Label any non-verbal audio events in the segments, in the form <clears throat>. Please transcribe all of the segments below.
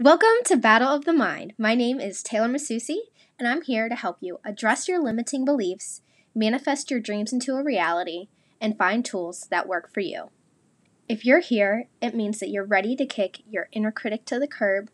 Welcome to Battle of the Mind. My name is Taylor Masusi, and I'm here to help you address your limiting beliefs, manifest your dreams into a reality, and find tools that work for you. If you're here, it means that you're ready to kick your inner critic to the curb,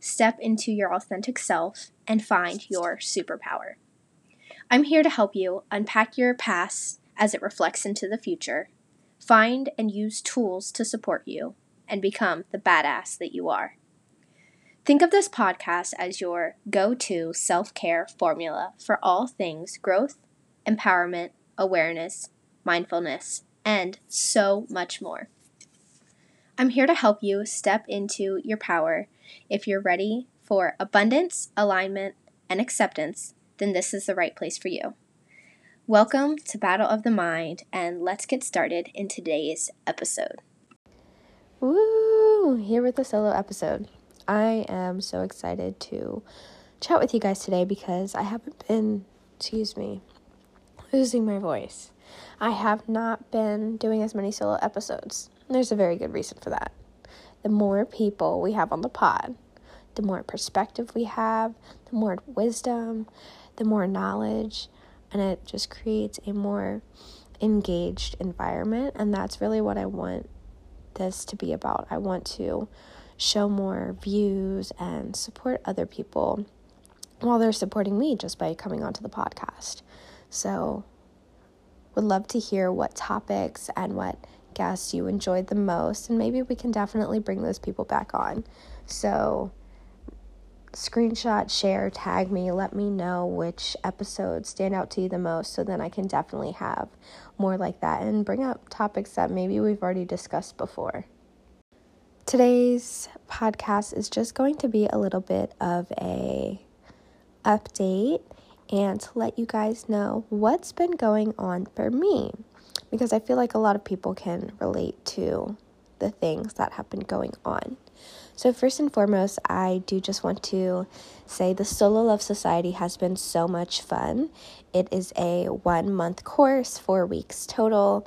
step into your authentic self, and find your superpower. I'm here to help you unpack your past as it reflects into the future, find and use tools to support you, and become the badass that you are. Think of this podcast as your go to self care formula for all things growth, empowerment, awareness, mindfulness, and so much more. I'm here to help you step into your power. If you're ready for abundance, alignment, and acceptance, then this is the right place for you. Welcome to Battle of the Mind, and let's get started in today's episode. Woo! Here with the solo episode. I am so excited to chat with you guys today because I haven't been, excuse me, losing my voice. I have not been doing as many solo episodes. There's a very good reason for that. The more people we have on the pod, the more perspective we have, the more wisdom, the more knowledge, and it just creates a more engaged environment. And that's really what I want this to be about. I want to show more views and support other people while they're supporting me just by coming onto the podcast. So, would love to hear what topics and what guests you enjoyed the most, and maybe we can definitely bring those people back on. So, screenshot, share, tag me, let me know which episodes stand out to you the most so then I can definitely have more like that and bring up topics that maybe we've already discussed before. Today's podcast is just going to be a little bit of a update and to let you guys know what's been going on for me because I feel like a lot of people can relate to the things that have been going on. So, first and foremost, I do just want to say the Solo Love Society has been so much fun. It is a one month course, four weeks total,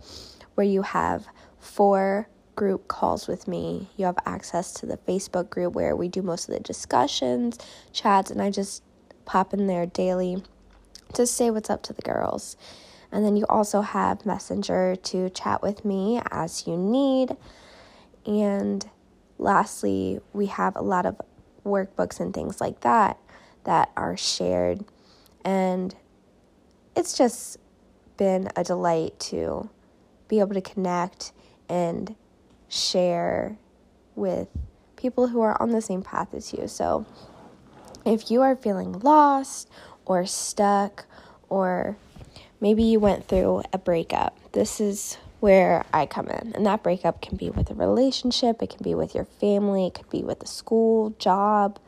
where you have four group calls with me. You have access to the Facebook group where we do most of the discussions, chats, and I just pop in there daily to say what's up to the girls. And then you also have Messenger to chat with me as you need. And lastly, we have a lot of workbooks and things like that that are shared. And it's just been a delight to be able to connect and share with people who are on the same path as you. So if you are feeling lost or stuck, or maybe you went through a breakup, this is where I come in. And that breakup can be with a relationship, it can be with your family, it could be with a school, job,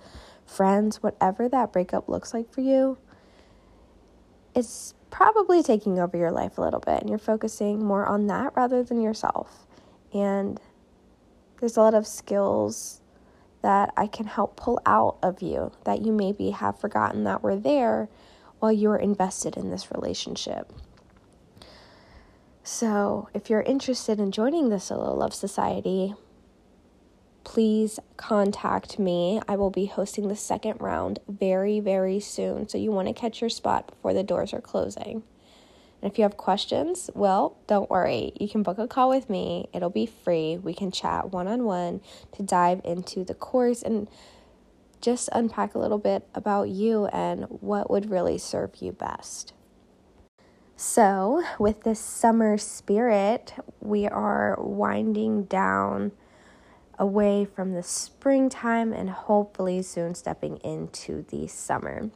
friends, whatever that breakup looks like for you. It's probably taking over your life a little bit, and you're focusing more on that rather than yourself. And there's a lot of skills that I can help pull out of you that you maybe have forgotten that were there while you were invested in this relationship. So, if you're interested in joining the Solo Love Society, please contact me. I will be hosting the second round very, very soon. So, you want to catch your spot before the doors are closing. And if you have questions, well, don't worry. You can book a call with me. It'll be free. We can chat one on one to dive into the course and just unpack a little bit about you and what would really serve you best. So, with this summer spirit, we are winding down away from the springtime and hopefully soon stepping into the summer.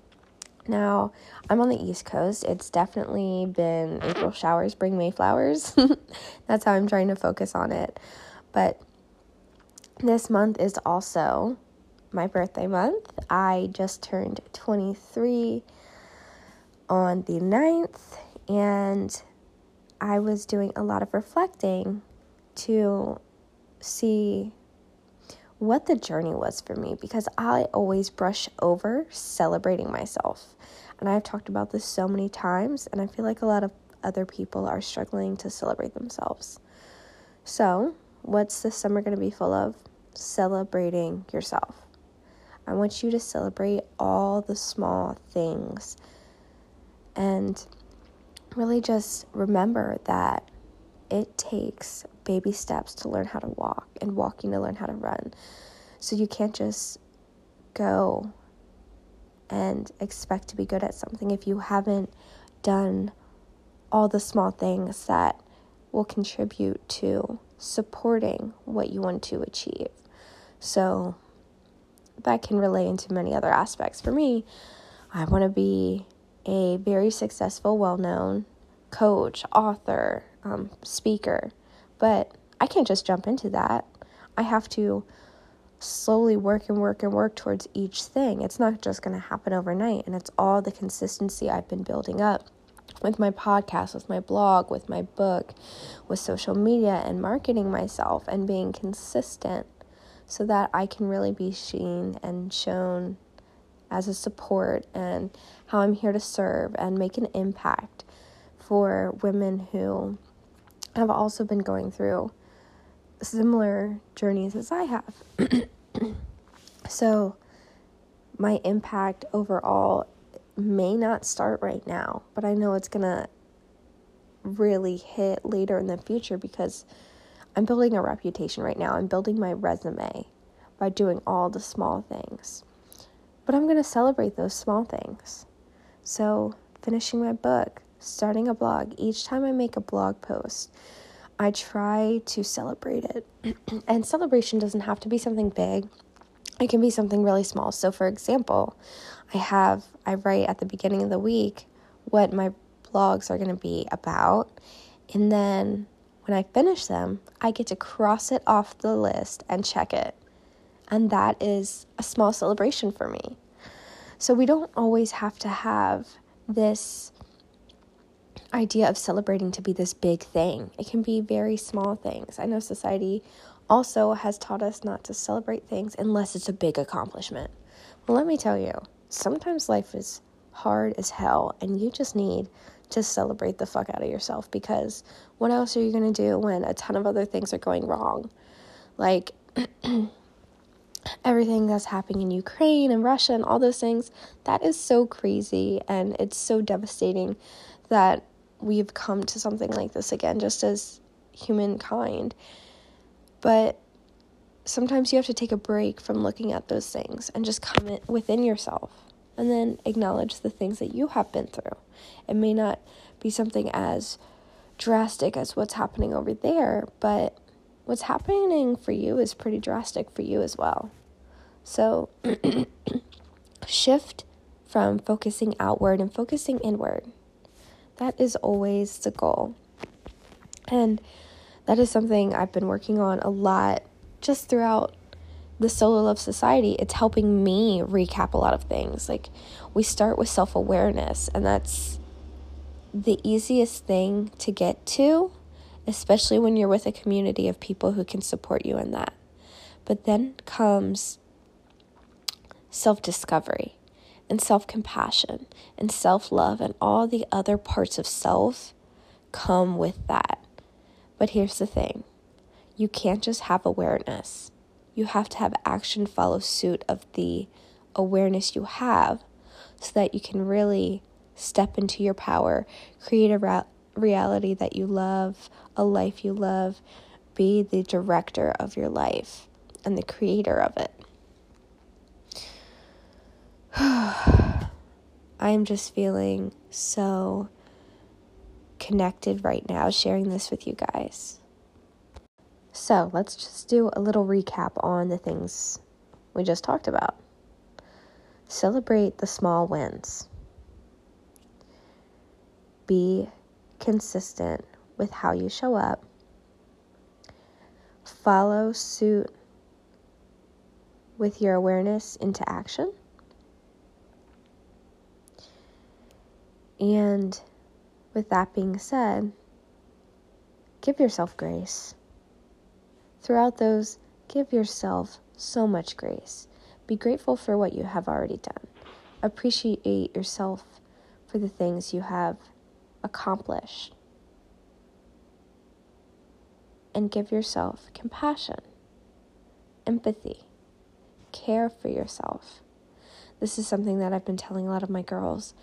Now, I'm on the East Coast. It's definitely been April showers bring May flowers. <laughs> That's how I'm trying to focus on it. But this month is also my birthday month. I just turned 23 on the 9th, and I was doing a lot of reflecting to see what the journey was for me because I always brush over celebrating myself. And I've talked about this so many times, and I feel like a lot of other people are struggling to celebrate themselves. So, what's this summer going to be full of? Celebrating yourself. I want you to celebrate all the small things and really just remember that it takes baby steps to learn how to walk and walking to learn how to run. So you can't just go and expect to be good at something if you haven't done all the small things that will contribute to supporting what you want to achieve. So that can relate into many other aspects. For me, I want to be a very successful, well known coach, author, um, speaker, but I can't just jump into that. I have to slowly work and work and work towards each thing. It's not just going to happen overnight, and it's all the consistency I've been building up with my podcast, with my blog, with my book, with social media, and marketing myself and being consistent so that I can really be seen and shown as a support and how I'm here to serve and make an impact for women who have also been going through similar journeys as I have. <clears throat> so, my impact overall may not start right now, but I know it's going to really hit later in the future because I'm building a reputation right now. I'm building my resume by doing all the small things. But I'm going to celebrate those small things. So, finishing my book, starting a blog, each time I make a blog post, I try to celebrate it. <clears throat> and celebration doesn't have to be something big, it can be something really small. So, for example, I have, I write at the beginning of the week what my blogs are going to be about. And then when I finish them, I get to cross it off the list and check it. And that is a small celebration for me. So we don't always have to have this idea of celebrating to be this big thing. It can be very small things. I know society also has taught us not to celebrate things unless it's a big accomplishment. Well, let me tell you, sometimes life is hard as hell and you just need to celebrate the fuck out of yourself because what else are you going to do when a ton of other things are going wrong? Like <clears throat> everything that's happening in Ukraine and Russia and all those things, that is so crazy and it's so devastating that we've come to something like this again just as humankind. But sometimes you have to take a break from looking at those things and just come within yourself and then acknowledge the things that you have been through. It may not be something as drastic as what's happening over there, but what's happening for you is pretty drastic for you as well. So <clears throat> shift from focusing outward and focusing inward. That is always the goal. And that is something I've been working on a lot just throughout the solo love society. It's helping me recap a lot of things. Like we start with self-awareness and that's the easiest thing to get to especially when you're with a community of people who can support you in that. But then comes self-discovery and self-compassion and self-love and all the other parts of self come with that. But here's the thing. You can't just have awareness. You have to have action follow suit of the awareness you have so that you can really step into your power, create a ra- reality that you love, a life you love, be the director of your life and the creator of it. <sighs> I am just feeling so connected right now sharing this with you guys. So let's just do a little recap on the things we just talked about. Celebrate the small wins. Be consistent with how you show up. Follow suit with your awareness into action. And with that being said, give yourself grace. Throughout those, give yourself so much grace. Be grateful for what you have already done. Appreciate yourself for the things you have accomplished. And give yourself compassion, empathy, care for yourself. This is something that I've been telling a lot of my girls.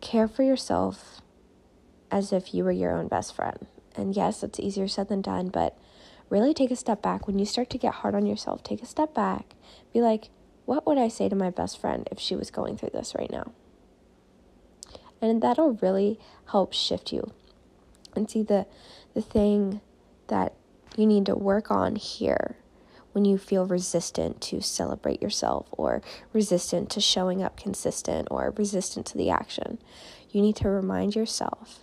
Care for yourself as if you were your own best friend. And yes, it's easier said than done, but really take a step back. When you start to get hard on yourself, take a step back. Be like, what would I say to my best friend if she was going through this right now? And that'll really help shift you and see the the thing that you need to work on here when you feel resistant to celebrate yourself or resistant to showing up consistent or resistant to the action. You need to remind yourself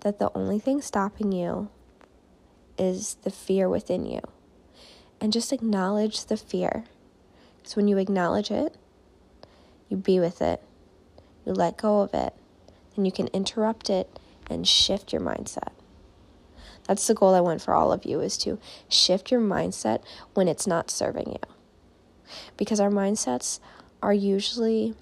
that the only thing stopping you is the fear within you. And just acknowledge the fear. So when you acknowledge it, you be with it, you let go of it, then you can interrupt it and shift your mindset. That's the goal I want for all of you is to shift your mindset when it's not serving you. Because our mindsets are usually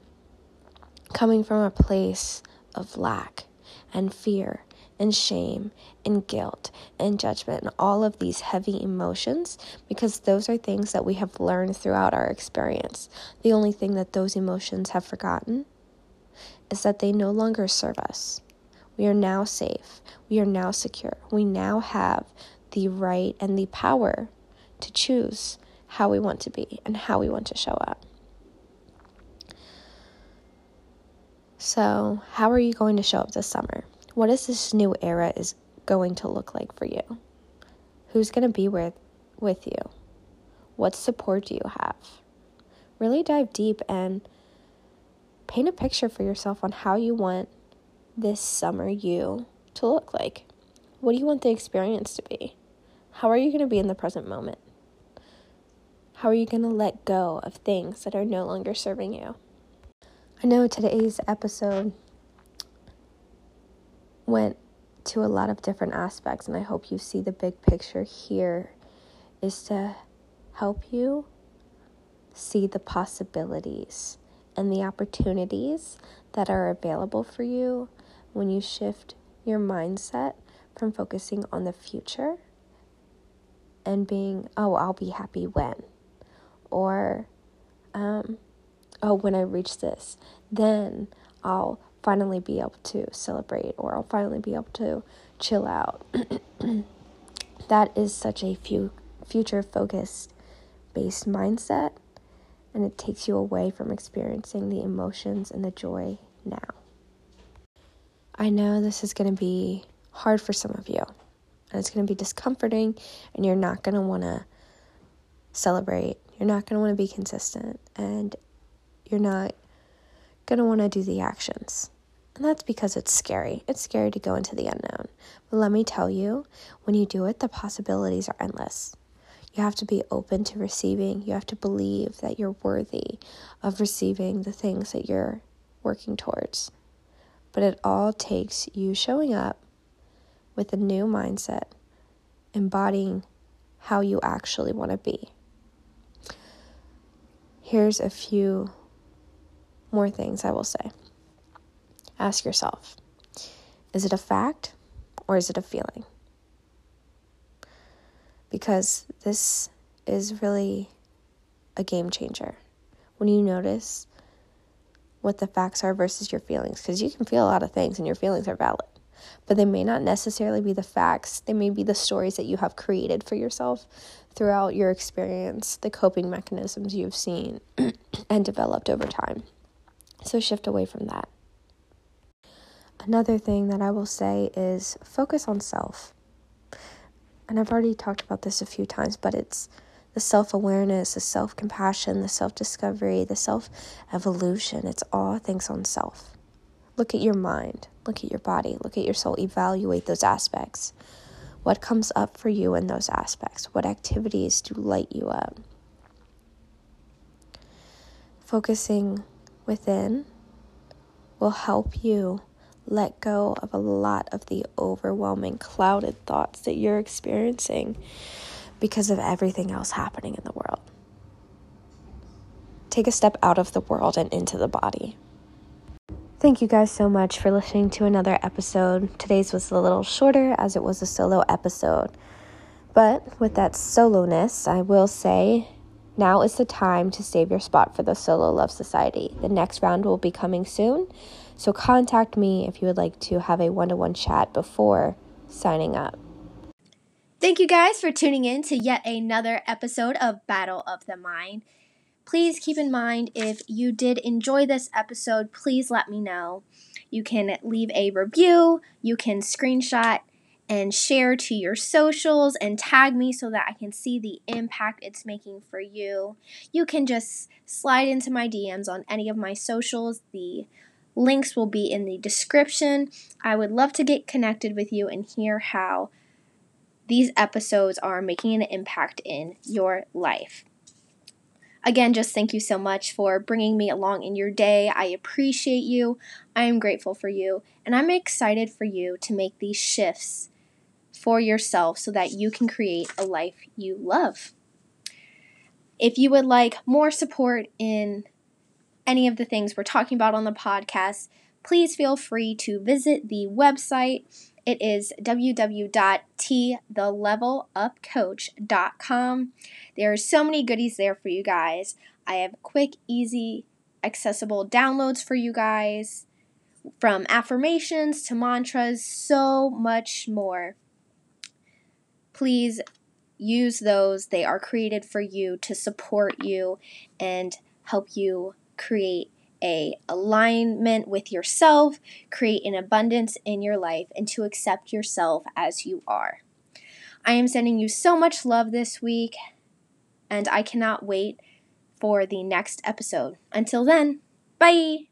coming from a place of lack and fear and shame and guilt and judgment and all of these heavy emotions because those are things that we have learned throughout our experience. The only thing that those emotions have forgotten is that they no longer serve us. We are now safe. We are now secure. We now have the right and the power to choose how we want to be and how we want to show up. So, how are you going to show up this summer? What is this new era is going to look like for you? Who's going to be with with you? What support do you have? Really dive deep and paint a picture for yourself on how you want this summer you to look like? What do you want the experience to be? How are you going to be in the present moment? How are you going to let go of things that are no longer serving you? I know today's episode went to a lot of different aspects, and I hope you see the big picture here is to help you see the possibilities and the opportunities that are available for you when you shift your mindset from focusing on the future and being, oh, I'll be happy when, or, um, oh, when I reach this, then I'll finally be able to celebrate or I'll finally be able to chill out. <clears throat> that is such a few future focused based mindset and it takes you away from experiencing the emotions and the joy now. I know this is going to be hard for some of you, and it's going to be discomforting, and you're not going to want to celebrate. You're not going to want to be consistent, and you're not going to want to do the actions. And that's because it's scary. It's scary to go into the unknown. But let me tell you, when you do it, the possibilities are endless. You have to be open to receiving. You have to believe that you're worthy of receiving the things that you're working towards. But it all takes you showing up with a new mindset, embodying how you actually want to be. Here's a few more things I will say. Ask yourself is it a fact or is it a feeling? Because this is really a game changer. When you notice what the facts are versus your feelings because you can feel a lot of things and your feelings are valid. But they may not necessarily be the facts. They may be the stories that you have created for yourself throughout your experience the coping mechanisms you've seen <clears throat> and developed over time. So shift away from that. Another thing that i will say is focus on self. And i've already talked about this a few times but it's the self awareness, the self compassion, the self discovery, the self evolution. It's all things on self. Look at your mind, look at your body, look at your soul, evaluate those aspects. What comes up for you in those aspects? What activities do light you up? Focusing within will help you let go of a lot of the overwhelming, clouded thoughts that you're experiencing because of everything else happening in the world. Take a step out of the world and into the body. Thank you guys so much for listening to another episode. Today's was a little shorter as it was a solo episode. But with that soloness, I will say Now is the time to save your spot for the Solo Love Society. The next round will be coming soon, so contact me if you would like to have a one to one chat before signing up. Thank you guys for tuning in to yet another episode of Battle of the Mind. Please keep in mind if you did enjoy this episode, please let me know. You can leave a review, you can screenshot and share to your socials and tag me so that I can see the impact it's making for you. You can just slide into my DMs on any of my socials. The links will be in the description. I would love to get connected with you and hear how these episodes are making an impact in your life. Again, just thank you so much for bringing me along in your day. I appreciate you. I am grateful for you. And I'm excited for you to make these shifts for yourself so that you can create a life you love. If you would like more support in any of the things we're talking about on the podcast, please feel free to visit the website. It is www.thelevelupcoach.com. There are so many goodies there for you guys. I have quick, easy, accessible downloads for you guys from affirmations to mantras, so much more please use those. They are created for you to support you and help you create a alignment with yourself, create an abundance in your life and to accept yourself as you are. I am sending you so much love this week and I cannot wait for the next episode. Until then, bye.